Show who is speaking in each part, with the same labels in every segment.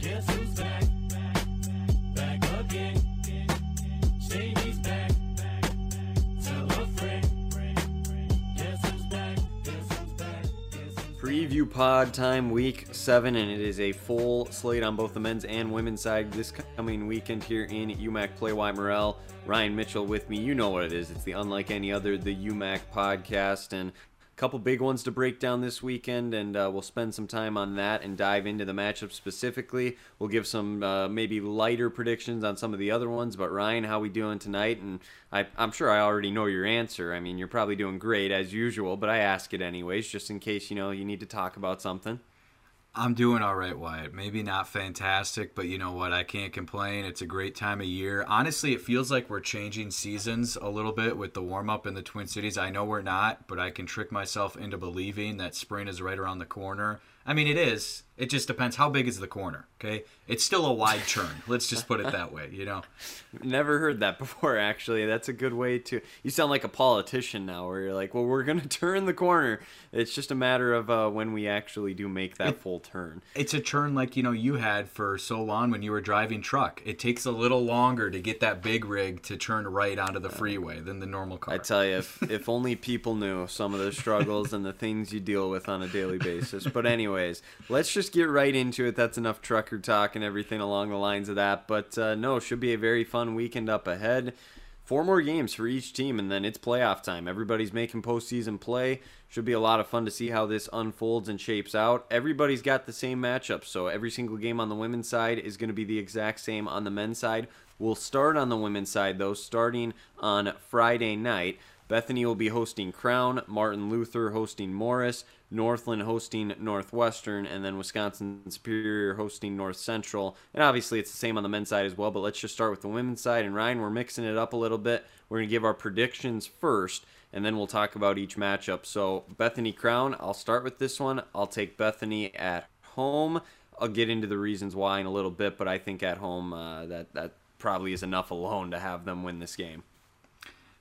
Speaker 1: Guess who's back?
Speaker 2: Preview pod time week seven, and it is a full slate on both the men's and women's side this coming weekend here in UMAC Play Wyatt Morrell. Ryan Mitchell with me. You know what it is. It's the Unlike Any Other, the UMAC podcast, and couple big ones to break down this weekend, and uh, we'll spend some time on that and dive into the matchup specifically. We'll give some uh, maybe lighter predictions on some of the other ones. But Ryan, how we doing tonight? And I, I'm sure I already know your answer. I mean, you're probably doing great as usual, but I ask it anyways, just in case you know you need to talk about something.
Speaker 3: I'm doing all right, Wyatt. Maybe not fantastic, but you know what? I can't complain. It's a great time of year. Honestly, it feels like we're changing seasons a little bit with the warm up in the Twin Cities. I know we're not, but I can trick myself into believing that spring is right around the corner. I mean, it is. It just depends how big is the corner, okay? It's still a wide turn. Let's just put it that way, you know?
Speaker 2: Never heard that before, actually. That's a good way to. You sound like a politician now, where you're like, well, we're going to turn the corner. It's just a matter of uh, when we actually do make that full turn.
Speaker 3: It's a turn like, you know, you had for so long when you were driving truck. It takes a little longer to get that big rig to turn right onto the freeway than the normal car.
Speaker 2: I tell you, if, if only people knew some of the struggles and the things you deal with on a daily basis. But, anyways, let's just get right into it. That's enough trucker talk and everything along the lines of that. But, uh, no, should be a very fun weekend up ahead. Four more games for each team, and then it's playoff time. Everybody's making postseason play. Should be a lot of fun to see how this unfolds and shapes out. Everybody's got the same matchups, so every single game on the women's side is going to be the exact same on the men's side. We'll start on the women's side, though, starting on Friday night. Bethany will be hosting Crown, Martin Luther hosting Morris, Northland hosting Northwestern, and then Wisconsin Superior hosting North Central. And obviously, it's the same on the men's side as well, but let's just start with the women's side. And Ryan, we're mixing it up a little bit. We're going to give our predictions first, and then we'll talk about each matchup. So, Bethany Crown, I'll start with this one. I'll take Bethany at home. I'll get into the reasons why in a little bit, but I think at home uh, that that probably is enough alone to have them win this game.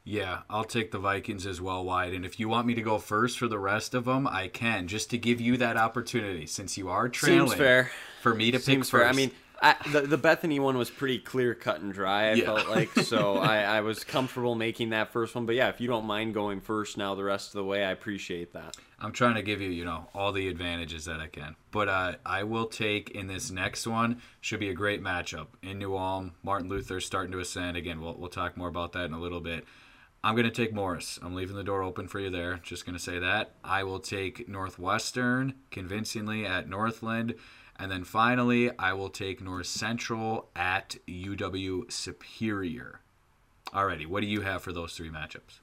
Speaker 3: Yeah, I'll take the Vikings as well, Wyatt. And if you want me to go first for the rest of them, I can, just to give you that opportunity, since you are trailing.
Speaker 2: Seems fair.
Speaker 3: For me to
Speaker 2: Seems
Speaker 3: pick
Speaker 2: fair.
Speaker 3: first.
Speaker 2: I mean, I, the the Bethany one was pretty clear cut and dry. I
Speaker 3: Yeah.
Speaker 2: felt like so I, I was comfortable making that first one. But yeah, if you don't mind going first now the rest of the way, I appreciate that.
Speaker 3: I'm trying to give you, you know, all the advantages that I can. But uh, I will take in this next one. Should be a great matchup in New Ulm. Martin Luther starting to ascend again. We'll we'll talk more about that in a little bit. I'm going to take Morris. I'm leaving the door open for you there. Just going to say that. I will take Northwestern convincingly at Northland. And then finally, I will take North Central at UW Superior. Alrighty, what do you have for those three matchups?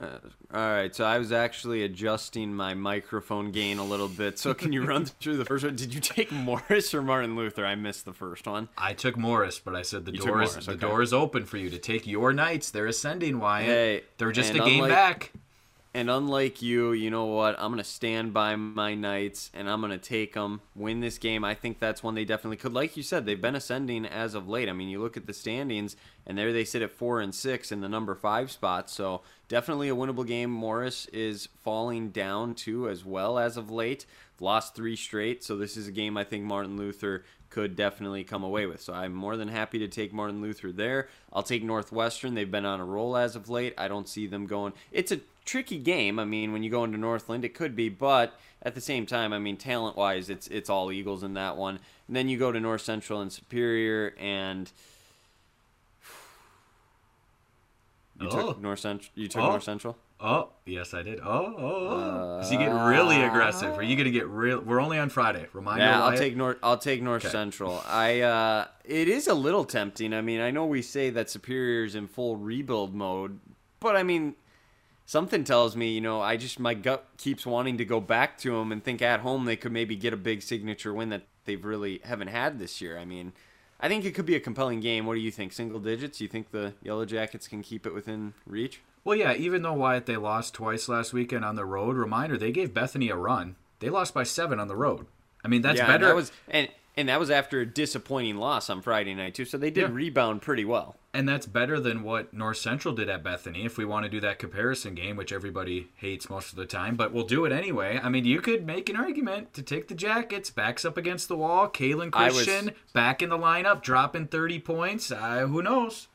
Speaker 2: Uh, all right, so I was actually adjusting my microphone gain a little bit. So can you run through the first one? Did you take Morris or Martin Luther? I missed the first one.
Speaker 3: I took Morris, but I said the
Speaker 2: You
Speaker 3: door is
Speaker 2: Morris,
Speaker 3: the
Speaker 2: okay.
Speaker 3: door is open for you to take your Knights. They're ascending, Wyatt.
Speaker 2: Hey,
Speaker 3: They're just a game
Speaker 2: unlike-
Speaker 3: back.
Speaker 2: And unlike you, you know what? I'm going to stand by my Knights and I'm going to take them, win this game. I think that's one they definitely could. Like you said, they've been ascending as of late. I mean, you look at the standings and there they sit at 4 and 6 in the number 5 spot. So, definitely a winnable game. Morris is falling down too as well as of late. Lost 3 straight. So, this is a game I think Martin Luther could definitely come away with. So I'm more than happy to take Martin Luther there. I'll take Northwestern. They've been on a roll as of late. I don't see them going. It's a tricky game. I mean, when you go into Northland, it could be, but at the same time, I mean, talent-wise, it's it's all Eagles in that one. And then you go to North Central and Superior, and you
Speaker 3: Oh.
Speaker 2: took North Central. You took
Speaker 3: Oh.
Speaker 2: North Central.
Speaker 3: Oh, yes, I did. Oh, oh, oh. so you get really aggressive. Are you gonna get real? We're only on Friday. Reminder.
Speaker 2: Yeah, I'll take North. I'll take North
Speaker 3: Okay.
Speaker 2: Central. I. Uh, it is a little tempting. I mean, I know we say that Superior's in full rebuild mode, but I mean, something tells me, you know, I just my gut keeps wanting to go back to them and think at home they could maybe get a big signature win that they've really haven't had this year. I mean, I think it could be a compelling game. What do you think? Single digits? You think the Yellow Jackets can keep it within reach?
Speaker 3: Well, yeah, even though Wyatt they lost twice last weekend on the road, reminder they gave Bethany a run. They lost by seven on the road. I mean, that's
Speaker 2: yeah,
Speaker 3: better.
Speaker 2: That was and and that was after a disappointing loss on Friday night too. So they did
Speaker 3: Yeah.
Speaker 2: rebound pretty well.
Speaker 3: And that's better than what North Central did at Bethany. If we want to do that comparison game, which everybody hates most of the time, but we'll do it anyway. I mean, you could make an argument to take the Jackets, backs up against the wall. Kalen
Speaker 2: I was-
Speaker 3: Christian back in the lineup, dropping 30 points. Uh, who knows?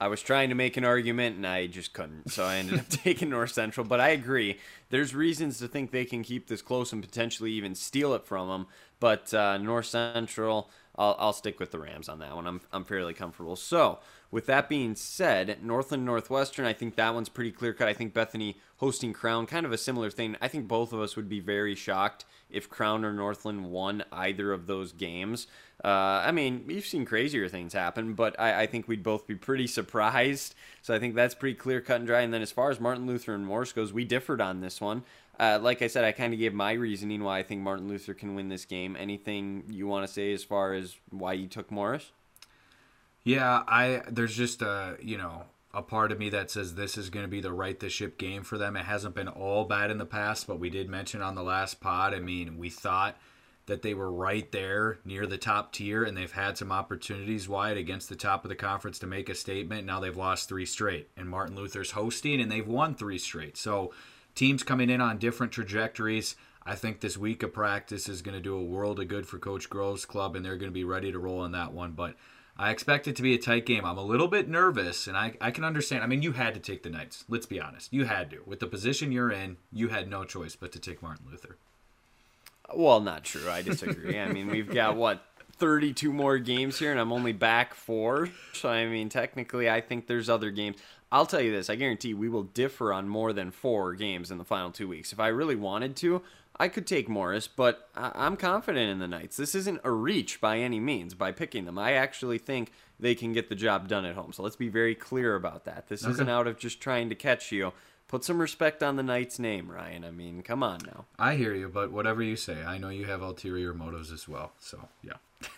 Speaker 2: I was trying to make an argument and I just couldn't. So I ended up taking North Central. But I agree. There's reasons to think they can keep this close and potentially even steal it from them. But uh, North Central, I'll, I'll stick with the Rams on that one. I'm, I'm fairly comfortable. So, with that being said, Northland Northwestern, I think that one's pretty clear cut. I think Bethany hosting Crown, kind of a similar thing. I think both of us would be very shocked if Crown or Northland won either of those games. Uh, I mean, you've seen crazier things happen, but I, I think we'd both be pretty surprised. So I think that's pretty clear cut and dry. And then as far as Martin Luther and Morris goes, we differed on this one. Uh, like I said, I kind of gave my reasoning why I think Martin Luther can win this game. Anything you want to say as far as why you took Morris?
Speaker 3: Yeah, I there's just a you know a part of me that says this is going to be the right the ship game for them. It hasn't been all bad in the past, but we did mention on the last pod. I mean, we thought that they were right there near the top tier, and they've had some opportunities Wyatt against the top of the conference to make a statement. Now they've lost three straight, and Martin Luther's hosting, and they've won three straight. So teams coming in on different trajectories. I think this week of practice is going to do a world of good for Coach Grove's club, and they're going to be ready to roll on that one. But I expect it to be a tight game. I'm a little bit nervous, and I, I can understand. I mean, you had to take the Knights. Let's be honest. You had to. With the position you're in, you had no choice but to take Martin Luther.
Speaker 2: Well, not true. I disagree. I mean, we've got what 32 more games here, and I'm only back four. So I mean, technically, I think there's other games. I'll tell you this: I guarantee we will differ on more than four games in the final two weeks. If I really wanted to, I could take Morris, but I- I'm confident in the Knights. This isn't a reach by any means by picking them. I actually think they can get the job done at home. So let's be very clear about that. This isn't out of just trying to catch you. Put some respect on the Knights' name, Ryan. I mean, come on now.
Speaker 3: I hear you, but whatever you say, I know you have ulterior motives as well. So, yeah.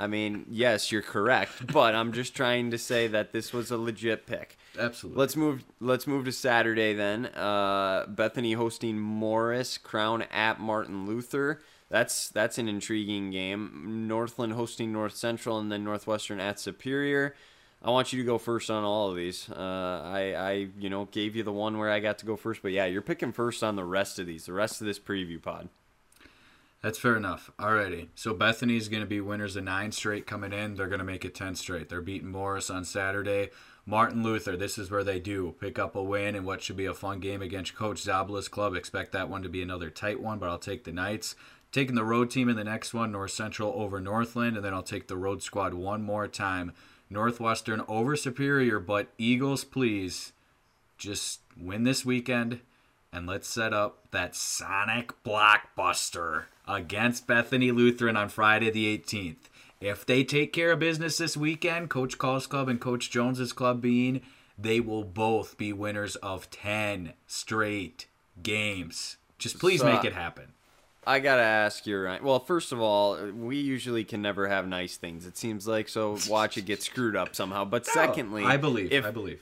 Speaker 2: I mean, yes, you're correct, but I'm just trying to say that this was a legit pick.
Speaker 3: Absolutely.
Speaker 2: Let's move. Let's move to Saturday then. Uh, Bethany hosting Morris, Crown at Martin Luther. That's that's an intriguing game. Northland hosting North Central, and then Northwestern at Superior. I want you to go first on all of these. Uh, I, I, you know, gave you the one where I got to go first, but yeah, you're picking first on the rest of these. The rest of this preview pod.
Speaker 3: That's fair enough. Alrighty. So Bethany's going to be winners of nine straight coming in. They're going to make it 10 straight. They're beating Morris on Saturday. Martin Luther, this is where they do pick up a win in what should be a fun game against Coach Zabala's club. Expect that one to be another tight one, but I'll take the Knights. Taking the road team in the next one, North Central over Northland, and then I'll take the road squad one more time. Northwestern over Superior, but Eagles, please just win this weekend and let's set up that Sonic blockbuster against Bethany Lutheran on Friday the 18th. If they take care of business this weekend, Coach Call's club and Coach Jones's club being, they will both be winners of 10 straight games. Just please
Speaker 2: So-
Speaker 3: make it happen.
Speaker 2: I gotta ask you, Ryan. Well, first of all, we usually can never have nice things. It seems like so. Watch it get screwed up somehow. But secondly,
Speaker 3: I believe.
Speaker 2: if
Speaker 3: I believe.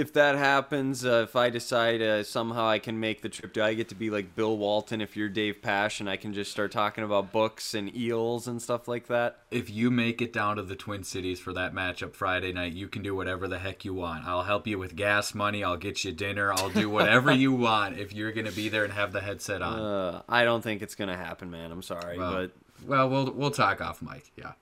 Speaker 2: If that happens, uh, if I decide uh, somehow I can make the trip, do I get to be like Bill Walton if you're Dave Pasch and I can just start talking about books and eels and stuff like that?
Speaker 3: If you make it down to the Twin Cities for that matchup Friday night, you can do whatever the heck you want. I'll help you with gas money. I'll get you dinner. I'll do whatever you want if you're going to be there and have the headset on.
Speaker 2: Uh, I don't think it's gonna happen, man. I'm sorry,
Speaker 3: well,
Speaker 2: but
Speaker 3: well, we'll we'll talk off mic. Yeah.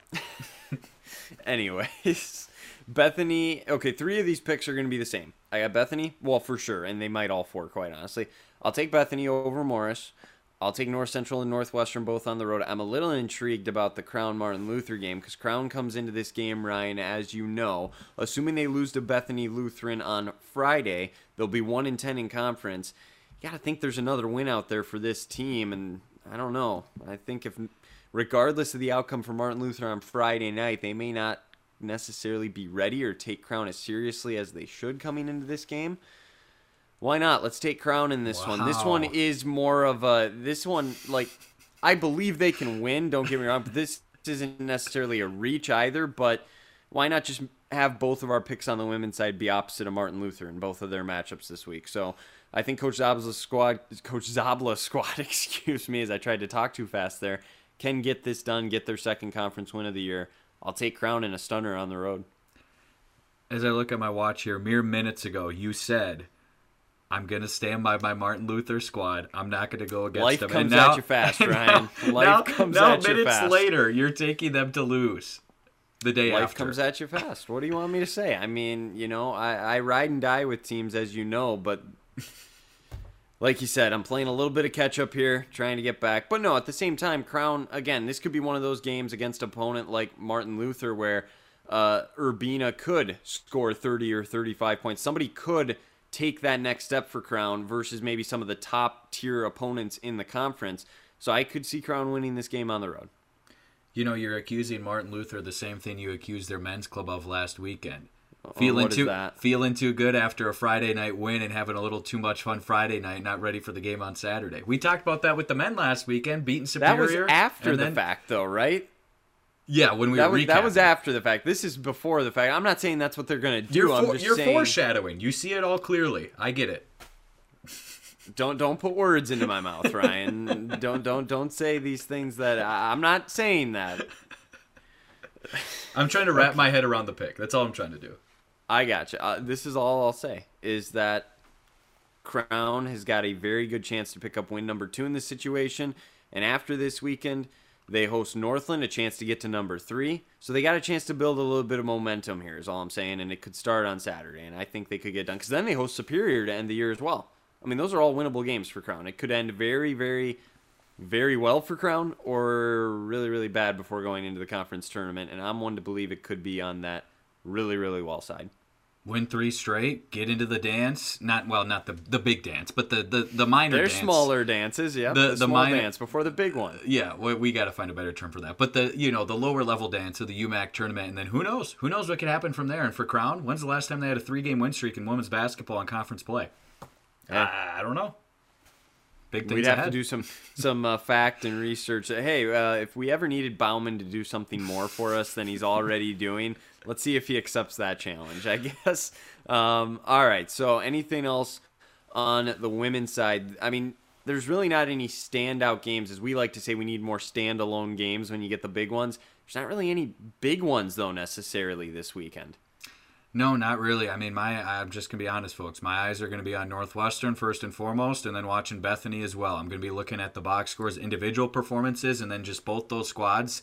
Speaker 2: Anyways, Bethany. Okay, three of these picks are going to be the same. I got Bethany, well, for sure, and they might all four, quite honestly. I'll take Bethany over Morris. I'll take North Central and Northwestern both on the road. I'm a little intrigued about the Crown Martin Luther game because Crown comes into this game, Ryan, as you know. Assuming they lose to Bethany Lutheran on Friday, they'll be 1 in 10 in conference. You got to think there's another win out there for this team, and I don't know. I think if, regardless of the outcome for Martin Luther on Friday night, they may not necessarily be ready or take Crown as seriously as they should coming into this game. Why not? Let's take Crown in this one. This one is more of a this one like I believe they can win, don't get me wrong, but this isn't necessarily a reach either, but why not just have both of our picks on the women's side be opposite of Martin Luther in both of their matchups this week? So I think Coach Zabla's squad Coach Zabla's squad, excuse me, as I tried to talk too fast there, can get this done, get their second conference win of the year. I'll take Crown in a stunner on the road.
Speaker 3: As I look at my watch here, mere minutes ago, you said, "I'm gonna stand by my Martin Luther squad. I'm not gonna go against
Speaker 2: Life
Speaker 3: them."
Speaker 2: comes
Speaker 3: and now,
Speaker 2: at you fast, Ryan.
Speaker 3: now-
Speaker 2: Life
Speaker 3: now-
Speaker 2: comes
Speaker 3: now
Speaker 2: at you
Speaker 3: minutes later, you're taking them to lose the day
Speaker 2: Life
Speaker 3: after.
Speaker 2: comes at you fast. What do you want me to say? I mean, you know, I, I ride and die with teams, as you know, but like you said, I'm playing a little bit of catch up here, trying to get back. But no, at the same time, Crown, again, this could be one of those games against opponent like Martin Luther where uh, Urbina could score 30 or 35 points. Somebody could take that next step for Crown versus maybe some of the top tier opponents in the conference. So I could see Crown winning this game on the road.
Speaker 3: You know, you're accusing Martin Luther the same thing you accused their men's club of last weekend.
Speaker 2: Oh,
Speaker 3: Feeling too
Speaker 2: that?
Speaker 3: feeling too good after a Friday night win and having a little too much fun Friday night, not ready for the game on Saturday. We talked about that with the men last weekend, beating
Speaker 2: That was after the
Speaker 3: then-
Speaker 2: fact, though, right?
Speaker 3: Yeah, when we
Speaker 2: that was that was after the fact. This is before the fact. I'm not saying that's what they're gonna do.
Speaker 3: You're,
Speaker 2: I'm
Speaker 3: for,
Speaker 2: just
Speaker 3: you're
Speaker 2: saying
Speaker 3: foreshadowing. You see it all clearly. I get it.
Speaker 2: don't don't put words into my mouth, Ryan. don't don't don't say these things that I, I'm not saying that.
Speaker 3: I'm trying to wrap my head around the pick. That's all I'm trying to do.
Speaker 2: I got you. Uh, this is all I'll say is that Crown has got a very good chance to pick up win number two in this situation, and after this weekend. They host Northland, a chance to get to number three. So they got a chance to build a little bit of momentum here, is all I'm saying. And it could start on Saturday. And I think they could get done. Because then they host Superior to end the year as well. I mean, those are all winnable games for Crown. It could end very, very, very well for Crown or really, really bad before going into the conference tournament. And I'm one to believe it could be on that really, really well side.
Speaker 3: Win three straight, get into the dance. Not well, not the the big dance, but the the, the minor
Speaker 2: They're
Speaker 3: dance.
Speaker 2: smaller dances, yeah.
Speaker 3: The-
Speaker 2: The,
Speaker 3: the
Speaker 2: small
Speaker 3: minor-
Speaker 2: dance before the big one.
Speaker 3: Yeah, we, we got to find a better term for that. But the you know the lower level dance of the UMAC tournament, and then who knows? Who knows what could happen from there? And for Crown, when's the last time they had a three game win streak in women's basketball in conference play? I, I don't know. Big things
Speaker 2: We'd have
Speaker 3: ahead.
Speaker 2: to do some some uh, fact and research. Hey, uh, if we ever needed Bauman to do something more for us than he's already doing, let's see if he accepts that challenge. I guess. Um, all right. So, anything else on the women's side? I mean, there's really not any standout games, as we like to say. We need more standalone games when you get the big ones. There's not really any big ones though necessarily this weekend.
Speaker 3: No, not really. I mean, my I'm just gonna be honest, folks. My eyes are gonna be on Northwestern first and foremost, and then watching Bethany as well. I'm gonna be looking at the box scores, individual performances, and then just both those squads.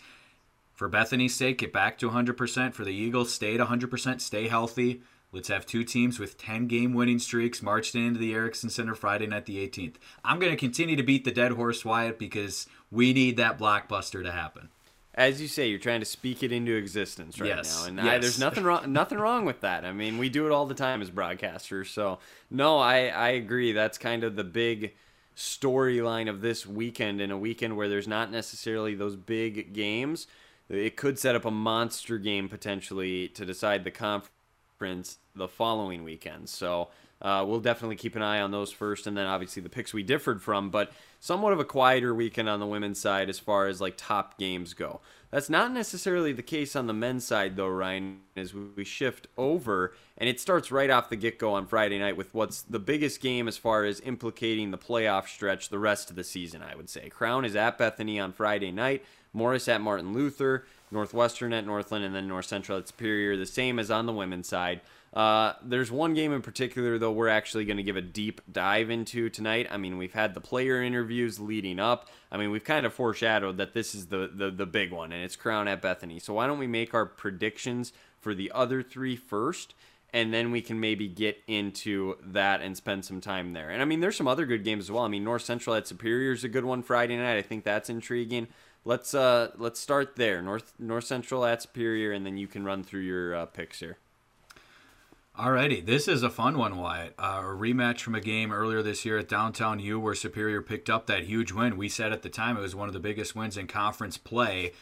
Speaker 3: For Bethany's sake, get back to 100%. For the Eagles, stay at 100%. Stay healthy. Let's have two teams with 10 game winning streaks marched into the Erickson Center Friday night, the 18th. I'm going to continue to beat the dead horse, Wyatt, because we need that blockbuster to happen.
Speaker 2: As you say, you're trying to speak it into existence right
Speaker 3: Yes,
Speaker 2: now, and I, there's nothing wrong, nothing wrong with that. I mean, we do it all the time as broadcasters. So, no, I I agree. That's kind of the big storyline of this weekend. In a weekend where there's not necessarily those big games, it could set up a monster game potentially to decide the conference the following weekend. So. Uh, we'll definitely keep an eye on those first, and then obviously the picks we differed from, but somewhat of a quieter weekend on the women's side as far as like top games go. That's not necessarily the case on the men's side, though, Ryan, as we shift over, and it starts right off the get go on Friday night with what's the biggest game as far as implicating the playoff stretch the rest of the season, I would say. Crown is at Bethany on Friday night, Morris at Martin Luther, Northwestern at Northland, and then North Central at Superior, the same as on the women's side. Uh, there's one game in particular, though, we're actually going to give a deep dive into tonight. I mean, we've had the player interviews leading up. I mean, we've kind of foreshadowed that this is the, the, the big one, and it's Crown at Bethany. So why don't we make our predictions for the other three first? And then we can maybe get into that and spend some time there. And I mean, there's some other good games as well. I mean, North Central at Superior is a good one Friday night. I think that's intriguing. Let's uh let's start there. North North Central at Superior, and then you can run through your uh, picks here.
Speaker 3: Alrighty, this is a fun one, Wyatt. Uh, a rematch from a game earlier this year at Downtown U where Superior picked up that huge win. We said at the time it was one of the biggest wins in conference play.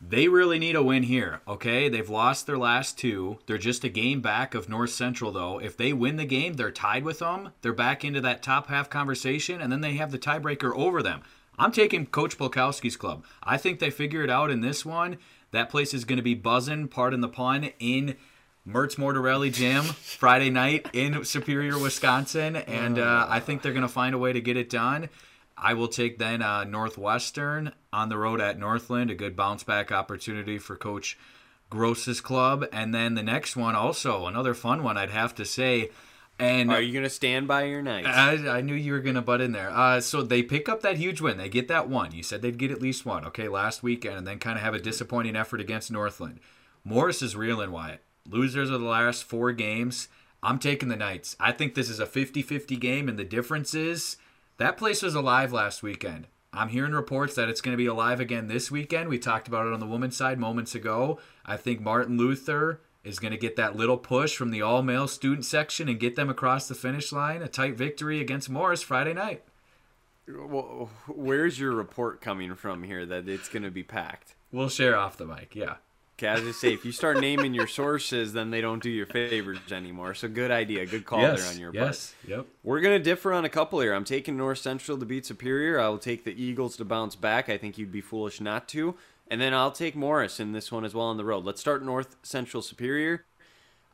Speaker 3: They really need a win here, okay? They've lost their last two. They're just a game back of North Central, though. If they win the game, they're tied with them. They're back into that top half conversation, and then they have the tiebreaker over them. I'm taking Coach Polkowski's club. I think they figure it out in this one. That place is going to be buzzing, pardon the pun, in Mertz Mortorelli Gym Friday night in Superior, Wisconsin, and uh, I think they're going to find a way to get it done. I will take then uh, Northwestern on the road at Northland, a good bounce back opportunity for Coach Grosz's club, and then the next one also another fun one I'd have to say. And
Speaker 2: Are you gonna stand by your night?
Speaker 3: I, I knew you were going to butt in there. Uh, so they pick up that huge win. They get that one. You said they'd get at least one, okay, last weekend, and then kind of have a disappointing effort against Northland. Morris is reeling, Wyatt. Losers of the last four games. I'm taking the Knights. I think this is a 50 50 game, and the difference is that place was alive last weekend. I'm hearing reports that it's going to be alive again this weekend. We talked about it on the women's side moments ago. I think Martin Luther is going to get that little push from the all male student section and get them across the finish line. A tight victory against Morris Friday night.
Speaker 2: Well, where's your report coming from here that it's gonna be packed?
Speaker 3: We'll share off the mic. Yeah.
Speaker 2: Okay, I say if you start naming your sources, then they don't do your favors anymore. So good idea, good call there on your part.
Speaker 3: yes. Yep.
Speaker 2: We're gonna differ on a couple here. I'm taking North Central to beat Superior. I will take the Eagles to bounce back. I think you'd be foolish not to. And then I'll take Morris in this one as well on the road. Let's start North Central Superior.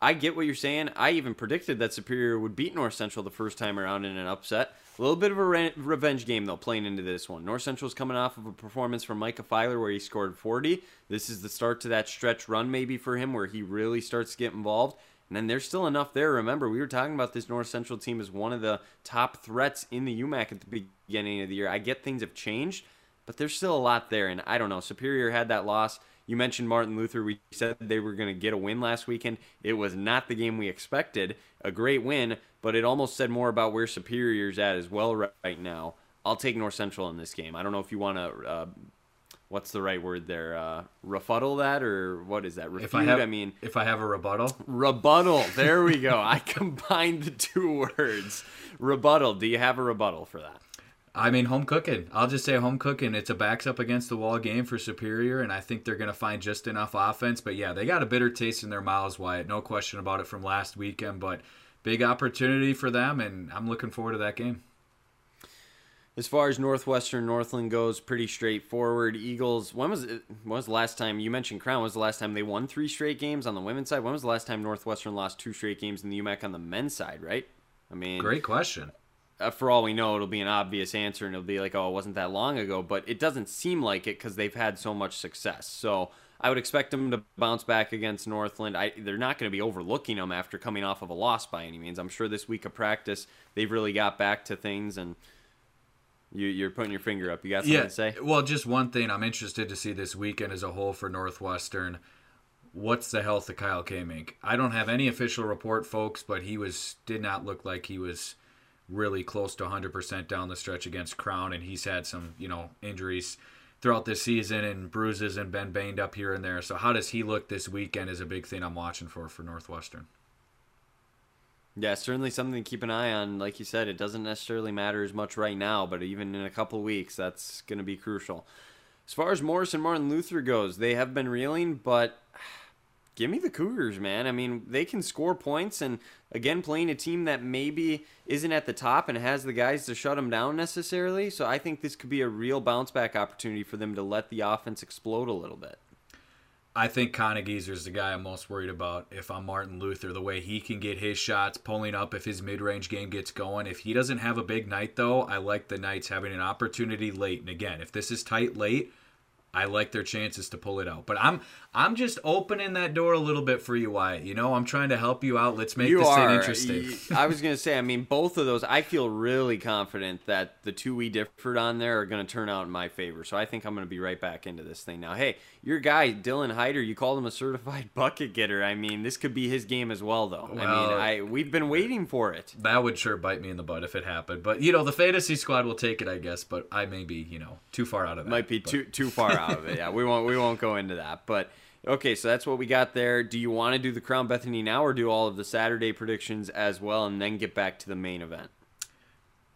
Speaker 2: I get what you're saying. I even predicted that Superior would beat North Central the first time around in an upset. A little bit of a re- revenge game, though, playing into this one. North Central's coming off of a performance from Micah Filer where he scored 40. This is the start to that stretch run, maybe, for him where he really starts to get involved. And then there's still enough there. Remember, we were talking about this North Central team as one of the top threats in the UMAC at the beginning of the year. I get things have changed, but there's still a lot there. And I don't know. Superior had that loss. You mentioned Martin Luther. We said they were going to get a win last weekend. It was not the game we expected. A great win, but it almost said more about where Superior's at as well right now. I'll take North Central in this game. I don't know if you want to. Uh, what's the right word there? Uh, rebuttal that or what is that? Refute?
Speaker 3: If I have,
Speaker 2: I mean,
Speaker 3: if I have a rebuttal,
Speaker 2: rebuttal. There we go. I combined the two words. Rebuttal. Do you have a rebuttal for that?
Speaker 3: I mean, home cooking. I'll just say home cooking. It's a backs up against the wall game for Superior, and I think they're going to find just enough offense. But yeah, they got a bitter taste in their mouths, Wyatt. No question about it from last weekend. But big opportunity for them, and I'm looking forward to that game.
Speaker 2: As far as Northwestern Northland goes, pretty straightforward. Eagles. When was it? When was the last time you mentioned Crown? When was the last time they won three straight games on the women's side? When was the last time Northwestern lost two straight games in the UMAC on the men's side? Right. I mean,
Speaker 3: Great question.
Speaker 2: Uh, for all we know, it'll be an obvious answer, and it'll be like, oh, it wasn't that long ago. But it doesn't seem like it because they've had so much success. So I would expect them to bounce back against Northland. I, they're not going to be overlooking them after coming off of a loss by any means. I'm sure this week of practice, they've really got back to things, and you, you're putting your finger up. You got something to say?
Speaker 3: Well, just one thing I'm interested to see this weekend as a whole for Northwestern. What's the health of Kyle Kamink? I don't have any official report, folks, but he was did not look like he was really close to 100% down the stretch against Crown, and he's had some, you know, injuries throughout this season and bruises and been banged up here and there. So how does he look this weekend is a big thing I'm watching for for Northwestern.
Speaker 2: Yeah, certainly something to keep an eye on. Like you said, it doesn't necessarily matter as much right now, but even in a couple weeks, that's going to be crucial. As far as Morris and Martin Luther goes, they have been reeling, but give me the Cougars, man. I mean, they can score points, and again, playing a team that maybe isn't at the top and has the guys to shut them down necessarily. So I think this could be a real bounce back opportunity for them to let the offense explode a little bit.
Speaker 3: I think Conagizer is the guy I'm most worried about. If I'm Martin Luther, the way he can get his shots pulling up if his mid-range game gets going. If he doesn't have a big night though, I like the Knights having an opportunity late. And again, if this is tight late, I like their chances to pull it out. But I'm I'm just opening that door a little bit for you, Wyatt. You know, I'm trying to help you out. Let's make
Speaker 2: you
Speaker 3: this
Speaker 2: are.
Speaker 3: interesting.
Speaker 2: I was gonna say, I mean, both of those, I feel really confident that the two we differed on there are gonna turn out in my favor. So I think I'm gonna be right back into this thing now. Hey, your guy Dylan Hyder, you called him a certified bucket getter. I mean, this could be his game as well, though. I mean, I we've been waiting for it.
Speaker 3: that would sure bite me in the butt if it happened. But you know, the fantasy squad will take it, I guess. But I may be, you know, too far out of that.
Speaker 2: Might be
Speaker 3: But-
Speaker 2: too too far of it. Yeah, we won't we won't go into that. But okay, so that's what we got there. Do you want to do the Crown Bethany now, or do all of the Saturday predictions as well, and then get back to the main event?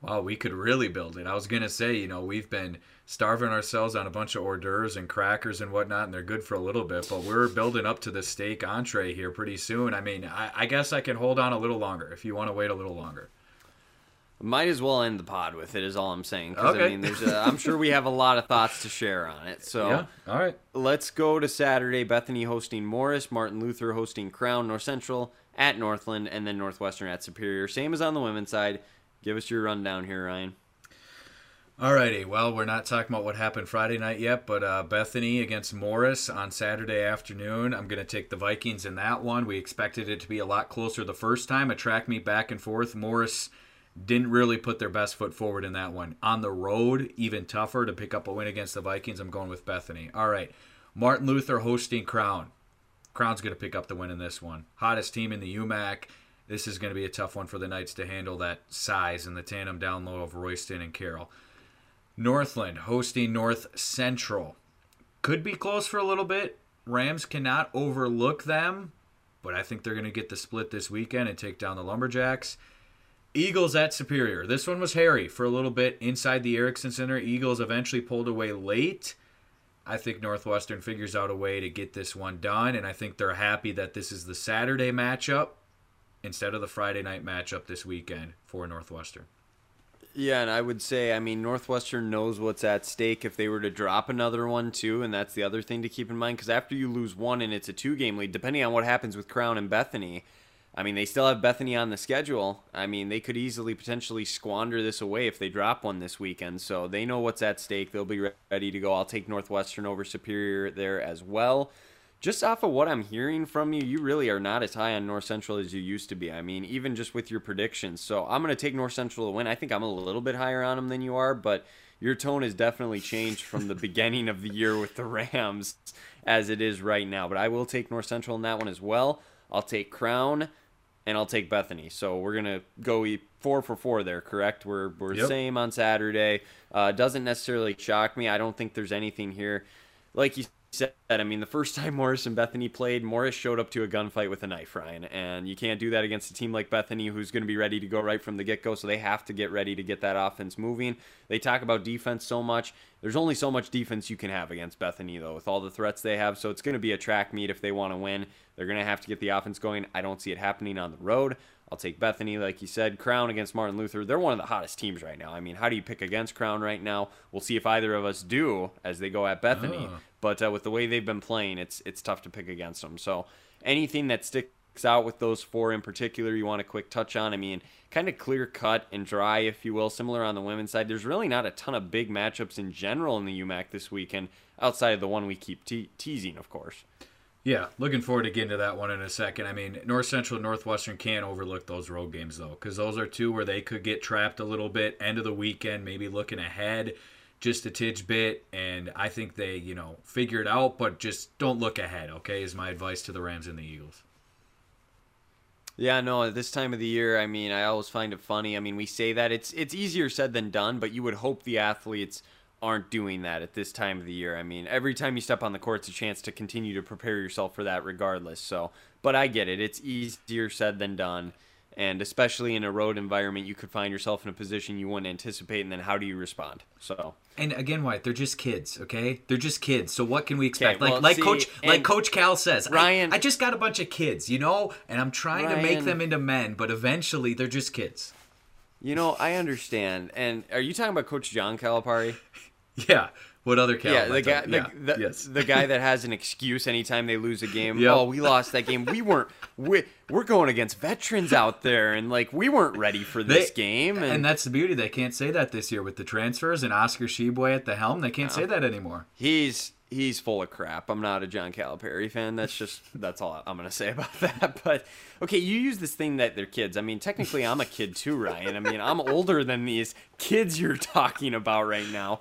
Speaker 3: Wow, we could really build it. I was gonna say, you know, we've been starving ourselves on a bunch of hors d'oeuvres and crackers and whatnot, and they're good for a little bit, but we're building up to the steak entree here pretty soon. I mean, I, I guess I can hold on a little longer if you want to wait a little longer.
Speaker 2: Might as well end the pod with it. Is all I'm saying. 'cause, I
Speaker 3: Okay.
Speaker 2: mean, there's. A, I'm sure we have a lot of thoughts to share on it. So
Speaker 3: Yeah. All right.
Speaker 2: let's go to Saturday. Bethany hosting Morris, Martin Luther hosting Crown, North Central at Northland, and then Northwestern at Superior. Same as on the women's side. Give us your rundown here, Ryan.
Speaker 3: Alrighty, well, we're not talking about what happened Friday night yet, but uh, Bethany against Morris on Saturday afternoon. I'm going to take the Vikings in that one. We expected it to be a lot closer the first time. A track meet back and forth. Morris didn't really put their best foot forward in that one. On the road, even tougher to pick up a win against the Vikings. I'm going with Bethany. All right, Martin Luther hosting Crown. Crown's going to pick up the win in this one. Hottest team in the UMAC. This is going to be a tough one for the Knights to handle that size and the tandem down low of Royston and Carroll. Northland hosting North Central. Could be close for a little bit. Rams cannot overlook them, but I think they're going to get the split this weekend and take down the Lumberjacks. Eagles at Superior. This one was hairy for a little bit inside the Erickson Center. Eagles eventually pulled away late. I think Northwestern figures out a way to get this one done, and I think they're happy that this is the Saturday matchup instead of the Friday night matchup this weekend for Northwestern.
Speaker 2: Yeah, and I would say, I mean, Northwestern knows what's at stake if they were to drop another one, too, and that's the other thing to keep in mind, because after you lose one and it's a two game lead, depending on what happens with Crown and Bethany, I mean, they still have Bethany on the schedule. I mean, they could easily potentially squander this away if they drop one this weekend, so they know what's at stake. They'll be ready to go. I'll take Northwestern over Superior there as well. Just off of what I'm hearing from you, you really are not as high on North Central as you used to be. I mean, even just with your predictions. So I'm going to take North Central to win. I think I'm a little bit higher on them than you are, but your tone has definitely changed from the beginning of the year with the Rams as it is right now. But I will take North Central in that one as well. I'll take Crown and I'll take Bethany. So we're gonna go e- four for four there, correct? We're we're
Speaker 3: Yep.
Speaker 2: same on Saturday. Uh, doesn't necessarily shock me. I don't think there's anything here, like you said. I mean, the first time Morris and Bethany played, Morris showed up to a gunfight with a knife, Ryan, and you can't do that against a team like Bethany, who's going to be ready to go right from the get go. So they have to get ready to get that offense moving. They talk about defense so much. There's only so much defense you can have against Bethany, though, with all the threats they have. So it's going to be a track meet if they want to win. They're going to have to get the offense going. I don't see it happening on the road. I'll take Bethany, like you said. Crown against Martin Luther. They're one of the hottest teams right now. I mean, how do you pick against Crown right now? We'll see if either of us do as they go at Bethany.
Speaker 3: Oh.
Speaker 2: But uh, with the way they've been playing, it's it's tough to pick against them. So anything that sticks out with those four in particular, you want a quick touch on? I mean, kind of clear cut and dry, if you will. Similar on the women's side. There's really not a ton of big matchups in general in the UMAC this weekend, outside of the one we keep te- teasing, of course.
Speaker 3: Yeah, looking forward to getting to that one in a second. I mean, North Central, and Northwestern can't overlook those road games though, because those are two where they could get trapped a little bit. End of the weekend, maybe looking ahead just a tidge bit, and I think they, you know, figure it out, but just don't look ahead. Okay, is my advice to the Rams and the Eagles.
Speaker 2: Yeah, no, at this time of the year, I mean, I always find it funny. I mean, we say that it's it's easier said than done, but you would hope the athletes aren't doing that at this time of the year. I mean, every time you step on the court, it's a chance to continue to prepare yourself for that regardless. So, but I get it. It's easier said than done. And especially in a road environment, you could find yourself in a position you wouldn't anticipate, and then how do you respond? So,
Speaker 3: And again, Wyatt, they're just kids, okay? They're just kids. So what can we expect?
Speaker 2: well,
Speaker 3: like like
Speaker 2: see,
Speaker 3: coach like Coach Cal says,
Speaker 2: Ryan-
Speaker 3: I, just got a bunch of kids, you know, and I'm trying to make them into men, but eventually they're just kids.
Speaker 2: you know, I understand. And are you talking about Coach John Calipari?
Speaker 3: Yeah. What other Cal?
Speaker 2: yeah, the guy, the,
Speaker 3: yeah.
Speaker 2: the,
Speaker 3: yes.
Speaker 2: the guy that has an excuse anytime they lose a game.
Speaker 3: Yep.
Speaker 2: Oh, we lost that game. We weren't. We, we're going against veterans out there, and like we weren't ready for this
Speaker 3: They-
Speaker 2: game. And,
Speaker 3: And that's the beauty. They can't say that this year with the transfers and Oscar Tshiebwe at the helm. They can't say that anymore.
Speaker 2: he's he's full of crap. I'm not a John Calipari fan. That's just that's all I'm gonna say about that. But okay, you use this thing that they're kids. I mean, technically, I'm a kid too, Ryan. I mean, I'm older than these kids you're talking about right now.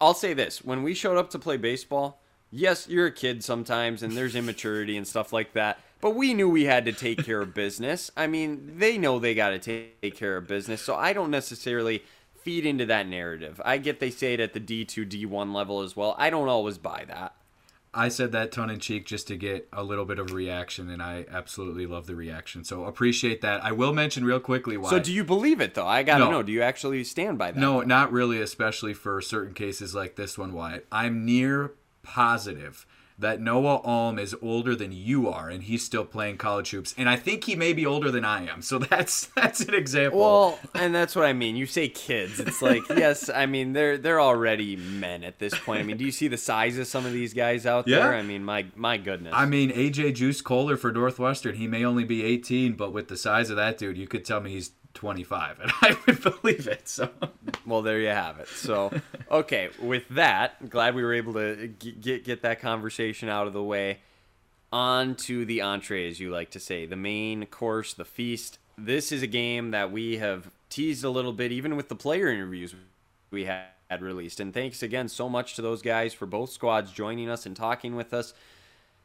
Speaker 2: I'll say this: when we showed up to play baseball, yes, you're a kid sometimes, and there's immaturity and stuff like that. But we knew we had to take care of business. I mean, they know they got to take care of business, so I don't necessarily feed into that narrative. I get they say it at the D2, D1 level as well. I don't always buy that.
Speaker 3: I said that tongue in cheek just to get a little bit of reaction, and I absolutely love the reaction. So appreciate that. I will mention real quickly why.
Speaker 2: So do you believe it though? I gotta
Speaker 3: No.
Speaker 2: know. Do you actually stand by that?
Speaker 3: No, not really, especially for certain cases like this one, Wyatt. I'm near positive that Noah Alm is older than you are, and he's still playing college hoops. And I think he may be older than I am. So that's that's an example.
Speaker 2: Well, and that's what I mean. You say kids. It's like yes, I mean they're they're already men at this point. I mean, do you see the size of some of these guys out
Speaker 3: Yeah.
Speaker 2: there? I mean, my my goodness.
Speaker 3: I mean, AJ Juice Kohler for Northwestern, he may only be 18, but with the size of that dude, you could tell me he's 25, and I would believe it. So
Speaker 2: Well, there you have it. So, okay, with that, glad we were able to get get that conversation out of the way. On to the entree, as you like to say, the main course, the feast. This is a game that we have teased a little bit, even with the player interviews we had released. And thanks again so much to those guys for both squads joining us and talking with us.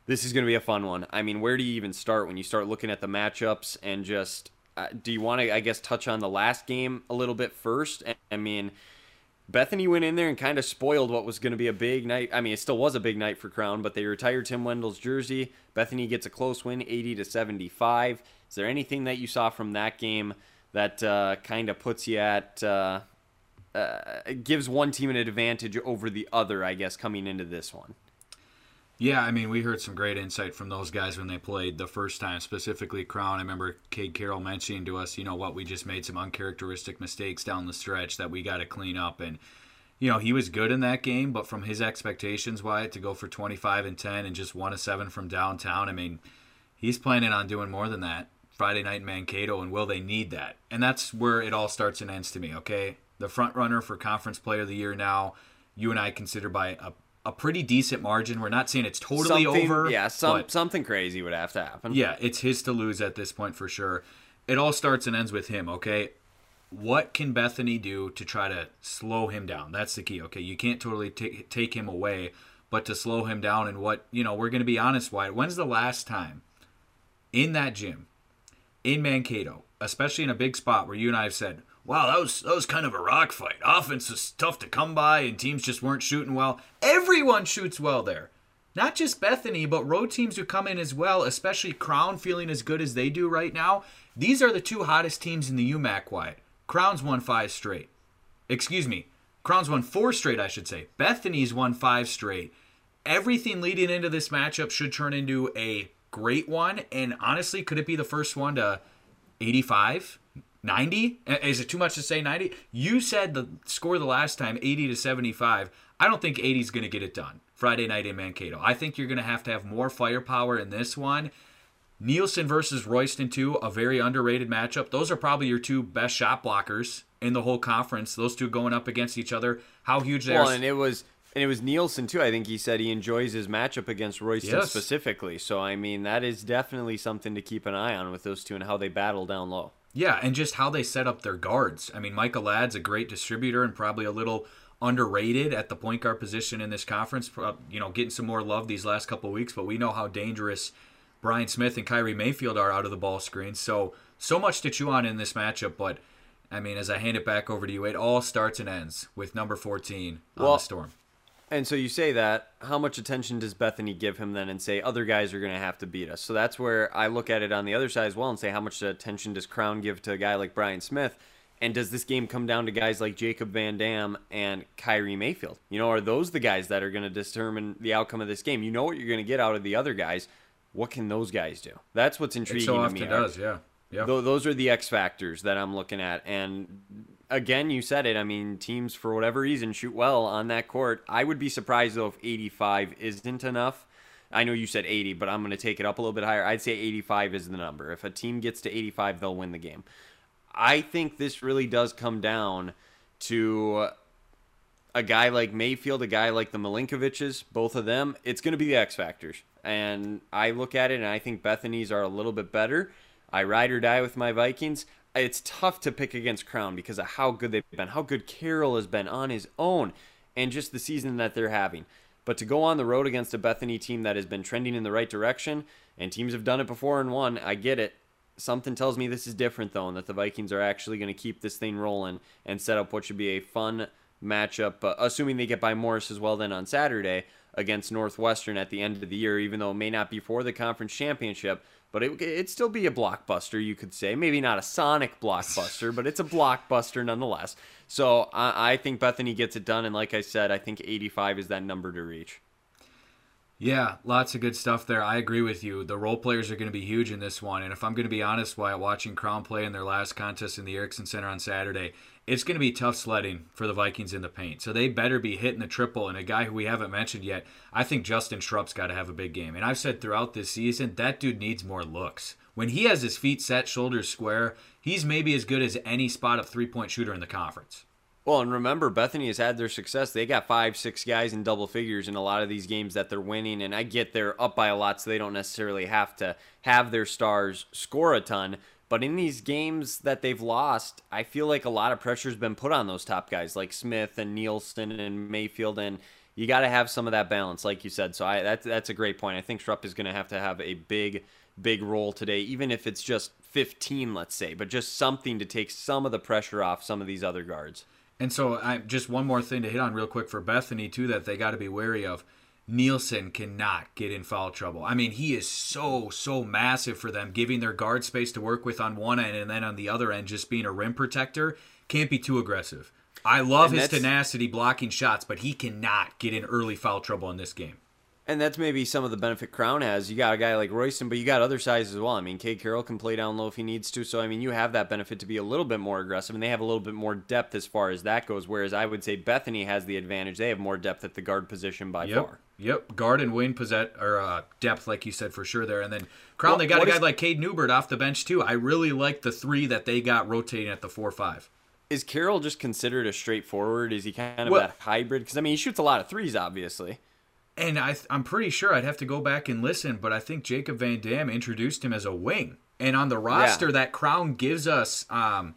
Speaker 2: This is going to be a fun one. I mean, where do you even start when you start looking at the matchups and just do you want to, I guess, touch on the last game a little bit first? I mean, Bethany went in there and kind of spoiled what was going to be a big night. I mean, it still was a big night for Crown, but they retired Tim Wendell's jersey. Bethany gets a close win, 80 to 75. Is there anything that you saw from that game that uh, kind of puts you at, uh, uh, gives one team an advantage over the other, I guess, coming into this one?
Speaker 3: Yeah, I mean, we heard some great insight from those guys when they played the first time, specifically Crown. I remember Cade Carroll mentioning to us, you know what, we just made some uncharacteristic mistakes down the stretch that we got to clean up. And, you know, he was good in that game, but from his expectations, Wyatt, to go for 25 and 10 and just one of seven from downtown, I mean, he's planning on doing more than that Friday night in Mankato, and will they need that? And that's where it all starts and ends to me, okay? The front runner for Conference Player of the Year now, you and I consider by a a pretty decent margin. We're not saying it's totally
Speaker 2: Something-
Speaker 3: over.
Speaker 2: Yeah, some, something crazy would have to happen.
Speaker 3: yeah, it's his to lose at this point for sure. It all starts and ends with him, okay? What can Bethany do to try to slow him down? That's the key, okay? You can't totally take take him away, but to slow him down and what, you know, we're going to be honest, Wyatt. When's the last time in that gym in Mankato, especially in a big spot where you and I have said, wow, that was that was kind of a rock fight. Offense was tough to come by and teams just weren't shooting well. Everyone shoots well there. Not just Bethany, but road teams who come in as well, especially Crown feeling as good as they do right now. These are the two hottest teams in the UMAC Wyatt. Crown's won five straight. Excuse me. Crown's won four straight, I should say. Bethany's won five straight. Everything leading into this matchup should turn into a great one. And honestly, could it be the first one to 85? 90? Is it too much to say 90? You said the score the last time 80 to 75. I don't think 80 is going to get it done Friday night in Mankato. I think you're going to have to have more firepower in this one. Nielsen versus Royston, too, a very underrated matchup. Those are probably your two best shot blockers in the whole conference. Those two going up against each other. How huge they
Speaker 2: Well,
Speaker 3: are.
Speaker 2: and it was and it was Nielsen too. I think he said he enjoys his matchup against Royston
Speaker 3: Yes.
Speaker 2: specifically. So I mean, that is definitely something to keep an eye on with those two and how they battle down low.
Speaker 3: Yeah, and just how they set up their guards. I mean, Michael Ladd's a great distributor and probably a little underrated at the point guard position in this conference. You know, getting some more love these last couple of weeks, but we know how dangerous Brian Smith and Kyrie Mayfield are out of the ball screen. So, so much to chew on in this matchup. But I mean, as I hand it back over to you, it all starts and ends with number 14 on the Storm.
Speaker 2: And so you say that, how much attention does Bethany give him then and say other guys are going to have to beat us? So that's where I look at it on the other side as well and say how much attention does Crown give to a guy like Brian Smith? And does this game come down to guys like Jacob Van Dam and Kyrie Mayfield? You know, are those the guys that are going to determine the outcome of this game? You know what you're going to get out of the other guys. What can those guys do? That's what's intriguing It
Speaker 3: so
Speaker 2: to
Speaker 3: often
Speaker 2: me.
Speaker 3: does, yeah. Yeah.
Speaker 2: Tho- those are the X factors that I'm looking at. And again, you said it. I mean, teams for whatever reason shoot well on that court. I would be surprised though if 85 isn't enough. I know you said 80, but I'm going to take it up a little bit higher. I'd say 85 is the number. If a team gets to 85, they'll win the game. I think this really does come down to a guy like Mayfield, a guy like the Milinkovic's, both of them, it's going to be the X factors. And I look at it and I think Bethany's are a little bit better. I ride or die with my Vikings. It's tough to pick against Crown because of how good they've been, how good Carroll has been on his own, and just the season that they're having. But to go on the road against a Bethany team that has been trending in the right direction, and teams have done it before and won, I get it. Something tells me this is different though, and that the Vikings are actually going to keep this thing rolling and set up what should be a fun matchup. Uh, assuming they get by Morris as well, then on Saturday against Northwestern at the end of the year, even though it may not be for the conference championship. But it, it'd still be a blockbuster, you could say. Maybe not a Sonic blockbuster, but it's a blockbuster nonetheless. So I, I think Bethany gets it done. And like I said, I think 85 is that number to reach.
Speaker 3: Yeah, lots of good stuff there. I agree with you. The role players are going to be huge in this one. And if I'm going to be honest, while watching Crown play in their last contest in the Erickson Center on Saturday, it's going to be tough sledding for the Vikings in the paint. So they better be hitting the triple. And a guy who we haven't mentioned yet, I think Justin Schrupp's got to have a big game. And I've said throughout this season, that dude needs more looks. When he has his feet set, shoulders square, he's maybe as good as any spot up three point shooter in the conference.
Speaker 2: Well, and remember, Bethany has had their success. They got five, six guys in double figures in a lot of these games that they're winning. And I get they're up by a lot, so they don't necessarily have to have their stars score a ton. But in these games that they've lost, I feel like a lot of pressure's been put on those top guys like Smith and Nielsen and Mayfield. And you got to have some of that balance, like you said. So I, that's, that's a great point. I think Schrupp is going to have to have a big, big role today, even if it's just 15, let's say, but just something to take some of the pressure off some of these other guards.
Speaker 3: And so, I just one more thing to hit on real quick for Bethany too that they got to be wary of. Nielsen cannot get in foul trouble. I mean, he is so so massive for them, giving their guard space to work with on one end, and then on the other end, just being a rim protector. Can't be too aggressive. I love
Speaker 2: And
Speaker 3: his tenacity blocking shots, but he cannot get in early foul trouble in this game.
Speaker 2: And that's maybe some of the benefit Crown has. You got a guy like Royston, but you got other sides as well. I mean, Cade Carroll can play down low if he needs to. So, I mean, you have that benefit to be a little bit more aggressive, and they have a little bit more depth as far as that goes. Whereas I would say Bethany has the advantage. They have more depth at the guard position by
Speaker 3: Yep.
Speaker 2: far.
Speaker 3: Yep. Guard and wing possess or uh, depth, like you said for sure there. And then Crown,
Speaker 2: What-
Speaker 3: they got a guy
Speaker 2: is-
Speaker 3: like Cade Newbert off the bench too. I really like the three that they got rotating at the four five.
Speaker 2: Is Carroll just considered a straightforward? Is he kind of
Speaker 3: Well-
Speaker 2: that hybrid? Because, I mean, he shoots a lot of threes, obviously.
Speaker 3: And I, I'm pretty sure I'd have to go back and listen, but I think Jacob Van Dam introduced him as a wing. And on the roster that Crown gives us um,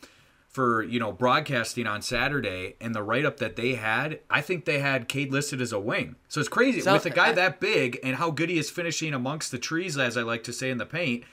Speaker 3: for you know broadcasting on Saturday, and the write up that they had, I think they had Cade listed as a wing. So it's crazy
Speaker 2: So-
Speaker 3: with a guy
Speaker 2: I-
Speaker 3: that big and how good he is finishing amongst the trees, as I like to say in the paint.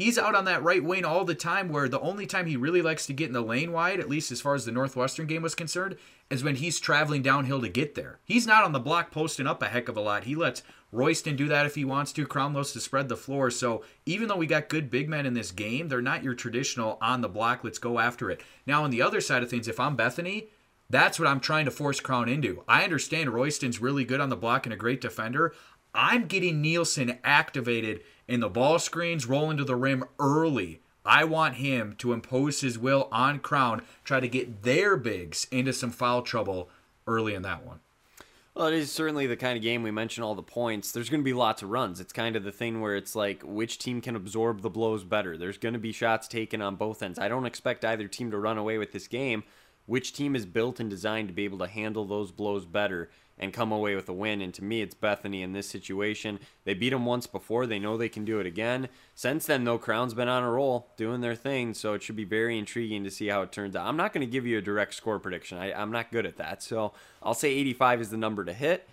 Speaker 3: He's out on that right wing all the time, where the only time he really likes to get in the lane wide, at least as far as the Northwestern game was concerned, is when he's traveling downhill to get there. He's not on the block posting up a heck of a lot. He lets Royston do that if he wants to. Crown loves to spread the floor. So even though we got good big men in this game, they're not your traditional on the block, let's go after it. Now, on the other side of things, if I'm Bethany, that's what I'm trying to force Crown into. I understand Royston's really good on the block and a great defender. I'm getting Nielsen activated in the ball screens, rolling to the rim early. I want him to impose his will on Crown, try to get their bigs into some foul trouble early in that one.
Speaker 2: Well, it is certainly the kind of game we mentioned all the points. There's going to be lots of runs. It's kind of the thing where it's like which team can absorb the blows better. There's going to be shots taken on both ends. I don't expect either team to run away with this game. Which team is built and designed to be able to handle those blows better and come away with a win? And to me, it's Bethany in this situation. They beat them once before. They know they can do it again. Since then, though, Crown's been on a roll, doing their thing. So it should be very intriguing to see how it turns out. I'm not going to give you a direct score prediction. I, I'm not good at that. So I'll say 85 is the number to hit.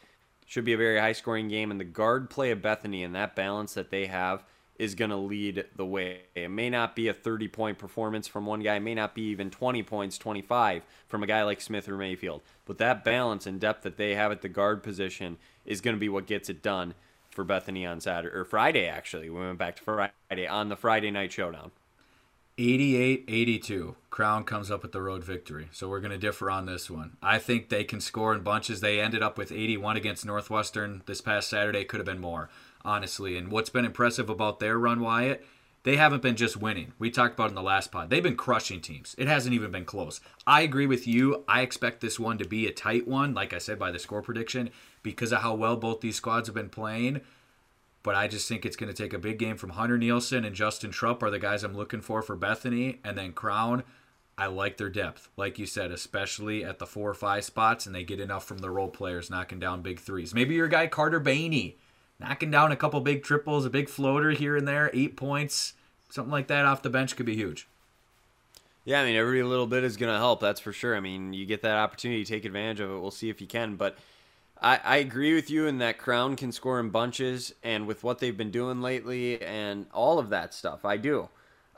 Speaker 2: Should be a very high scoring game. And the guard play of Bethany and that balance that they have is going to lead the way. It may not be a 30 point performance from one guy, it may not be even 20 points, 25 from a guy like Smith or Mayfield. But that balance and depth that they have at the guard position is going to be what gets it done for Bethany on Saturday or Friday actually. We went back to Friday on the Friday night showdown.
Speaker 3: 88 82. Crown comes up with the road victory. So we're going to differ on this one. I think they can score in bunches. They ended up with 81 against Northwestern this past Saturday. Could have been more, honestly. And what's been impressive about their run, Wyatt, they haven't been just winning. We talked about in the last pod. They've been crushing teams. It hasn't even been close. I agree with you. I expect this one to be a tight one, like I said by the score prediction, because of how well both these squads have been playing. But I just think it's going to take a big game from Hunter Nielsen and Justin Schrupp are the guys I'm looking for for Bethany. And then Crown, I like their depth, like you said, especially at the four or five spots, and they get enough from the role players knocking down big threes. Maybe your guy Carter Bainey knocking down a couple big triples, a big floater here and there, eight points, something like that off the bench could be huge.
Speaker 2: Yeah, I mean, every little bit is going to help. That's for sure. I mean, you get that opportunity, to take advantage of it. We'll see if you can. But I, I agree with you in that Crown can score in bunches, and with what they've been doing lately and all of that stuff, I do.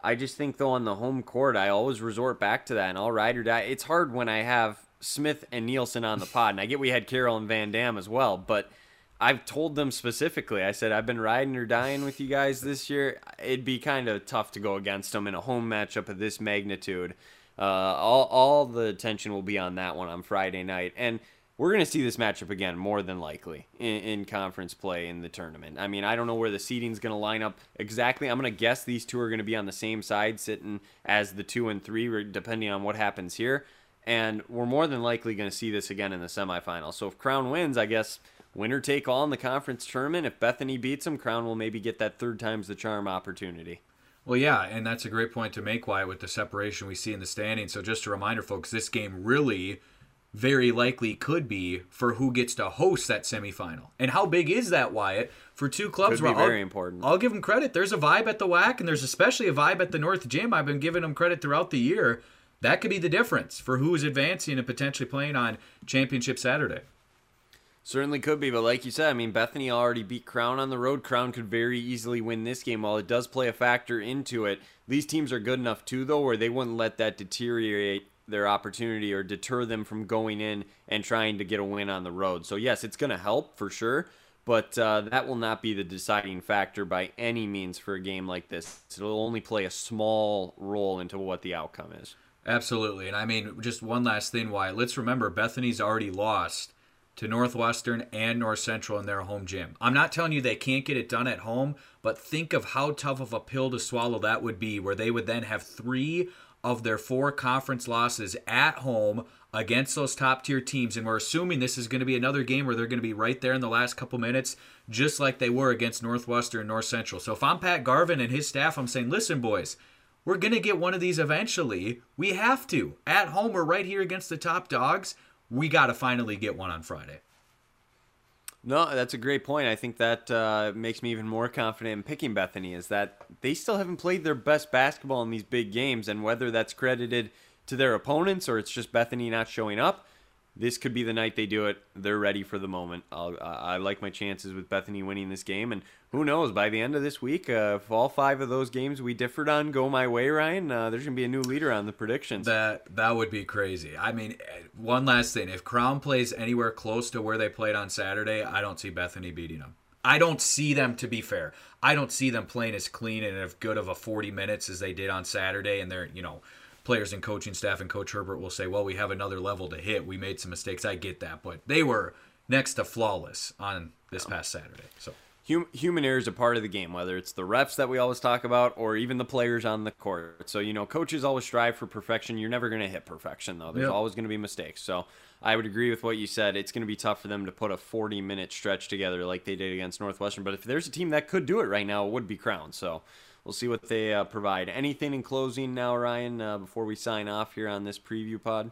Speaker 2: I just think though on the home court, I always resort back to that, and I'll ride or die. It's hard when I have Smith and Nielsen on the pod, and I get we had Carroll and Van Dam as well, but I've told them specifically. I said I've been riding or dying with you guys this year. It'd be kind of tough to go against them in a home matchup of this magnitude. Uh, all all the attention will be on that one on Friday night, and we're going to see this matchup again more than likely in, in conference play in the tournament. I mean, I don't know where the seeding's going to line up exactly. I'm going to guess these two are going to be on the same side, sitting as the two and three, depending on what happens here. And we're more than likely going to see this again in the semifinals. So if Crown wins, I guess winner take all in the conference tournament. If Bethany beats them, Crown will maybe get that third time's the charm opportunity.
Speaker 3: Well, yeah, and that's a great point to make, Wyatt, with the separation we see in the standings. So, just a reminder, folks, this game really very likely could be for who gets to host that semifinal. And how big is that, Wyatt? For two clubs,
Speaker 2: Could be
Speaker 3: where I'll-
Speaker 2: very important.
Speaker 3: I'll give them credit. There's a vibe at the WAC, and there's especially a vibe at the North Gym. I've been giving them credit throughout the year. That could be the difference for who's advancing and potentially playing on Championship Saturday.
Speaker 2: Certainly could be, but like you said, I mean, Bethany already beat Crown on the road. Crown could very easily win this game. While it does play a factor into it, these teams are good enough too, though, where they wouldn't let that deteriorate their opportunity or deter them from going in and trying to get a win on the road. So yes, it's going to help for sure, but uh, that will not be the deciding factor by any means for a game like this. It'll only play a small role into what the outcome is.
Speaker 3: Absolutely. And I mean, just one last thing, Wyatt. Let's remember Bethany's already lost to Northwestern and North Central in their home gym. I'm not telling you they can't get it done at home, but think of how tough of a pill to swallow that would be, where they would then have three of their four conference losses at home against those top tier teams. And we're assuming this is going to be another game where they're going to be right there in the last couple minutes, just like they were against Northwestern and North Central. So if I'm Pat Garvin and his staff, I'm saying, listen, boys, we're going to get one of these eventually. We have to. At home, we're right here against the top dogs. We got to finally get one on Friday.
Speaker 2: No, that's a great point. I think that uh, makes me even more confident in picking Bethany. Is that they still haven't played their best basketball in these big games, and whether that's credited to their opponents or it's just Bethany not showing up, this could be the night they do it. They're ready for the moment. I'll, I like my chances with Bethany winning this game, and who knows? By the end of this week, uh, if all five of those games we differed on go my way, Ryan, uh, there's gonna be a new leader on the predictions.
Speaker 3: That that would be crazy. I mean, eh, one last thing: if Crown plays anywhere close to where they played on Saturday, I don't see Bethany beating them. I don't see them. To be fair, I don't see them playing as clean and as good of a 40 minutes as they did on Saturday. And they're, you know, players and coaching staff and Coach Herbert will say, "Well, we have another level to hit. We made some mistakes. I get that, but they were next to flawless on this past Saturday." So.
Speaker 2: human error is a part of the game, whether it's the refs that we always talk about or even the players on the court. So, you know, coaches always strive for perfection. You're never going to hit perfection, though. There's
Speaker 3: Yep.
Speaker 2: always going to be mistakes. So, I would agree with what you said. It's going to be tough for them to put a 40 minute stretch together like they did against Northwestern. But if there's a team that could do it right now, it would be Crown. So, we'll see what they uh, provide. Anything in closing now, Ryan, uh, before we sign off here on this preview pod?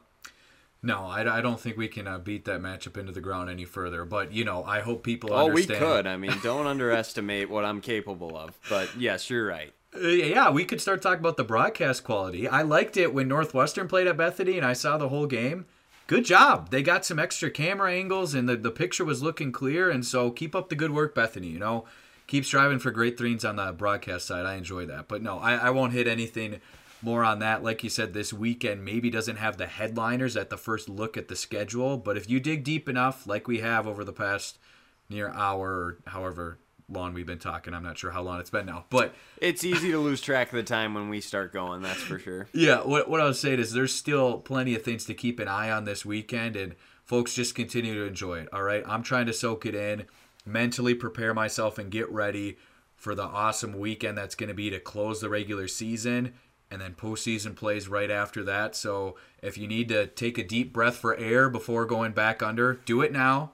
Speaker 3: No, I, I don't think we can uh, beat that matchup into the ground any further. But you know, I hope people
Speaker 2: Oh, we could. I mean, don't underestimate what I'm capable of. But yes, you're right.
Speaker 3: Uh, yeah, we could start talking about the broadcast quality. I liked it when Northwestern played at Bethany and I saw the whole game. Good job. They got some extra camera angles and the, the picture was looking clear. And so keep up the good work, Bethany. You know, keep striving for great things on the broadcast side. I enjoy that. But no, I, I won't hit anything more on that. Like you said, this weekend maybe doesn't have the headliners at the first look at the schedule. But if you dig deep enough, like we have over the past near hour or however long we've been talking, I'm not sure how long it's been now. But
Speaker 2: It's easy to lose track of the time when we start going, that's for sure.
Speaker 3: Yeah, what, what I was saying is there's still plenty of things to keep an eye on this weekend, and folks just continue to enjoy it. All right, I'm trying to soak it in, mentally prepare myself, and get ready for the awesome weekend that's going to be to close the regular season, and then postseason plays right after that. So if you need to take a deep breath for air before going back under, do it now.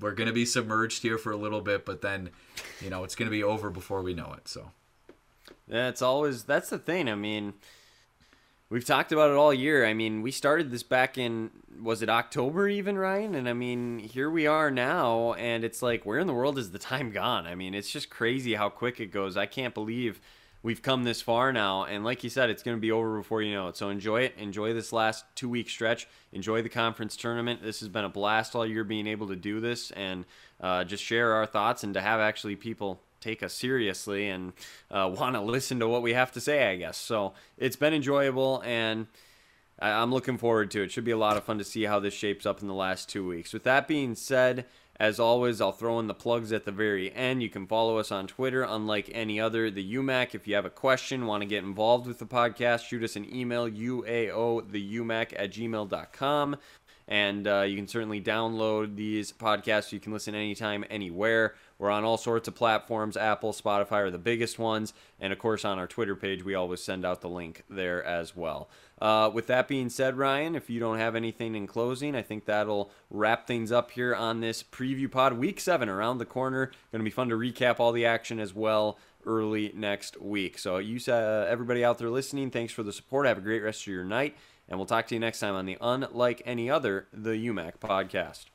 Speaker 3: We're going to be submerged here for a little bit, but then, you know, it's going to be over before we know it. So.
Speaker 2: That's always that's the thing. I mean, we've talked about it all year. I mean, we started this back in was it October even, Ryan? And I mean, here we are now and it's like where in the world is the time gone? I mean, it's just crazy how quick it goes. I can't believe we've come this far now and like you said, it's going to be over before you know it. So enjoy it. Enjoy this last 2-week stretch. Enjoy the conference tournament. This has been a blast all year being able to do this and uh, just share our thoughts and to have actually people take us seriously and uh, want to listen to what we have to say, I guess. So it's been enjoyable, and I'm looking forward to it. Should be a lot of fun to see how this shapes up in the last two weeks. With that being said, As always, I'll throw in the plugs at the very end. You can follow us on Twitter, unlike any other, the UMAC. If you have a question, want to get involved with the podcast, shoot us an email, uaotheumac at gmail.com. And uh, you can certainly download these podcasts. You can listen anytime, anywhere. We're on all sorts of platforms. Apple, Spotify are the biggest ones. And of course, on our Twitter page, we always send out the link there as well. Uh, with that being said, Ryan, if you don't have anything in closing, I think that'll wrap things up here on this preview pod. Week seven around the corner. Going to be fun to recap all the action as well early next week. So, you, uh, everybody out there listening, thanks for the support. Have a great rest of your night. And we'll talk to you next time on the Unlike Any Other, the UMAC podcast.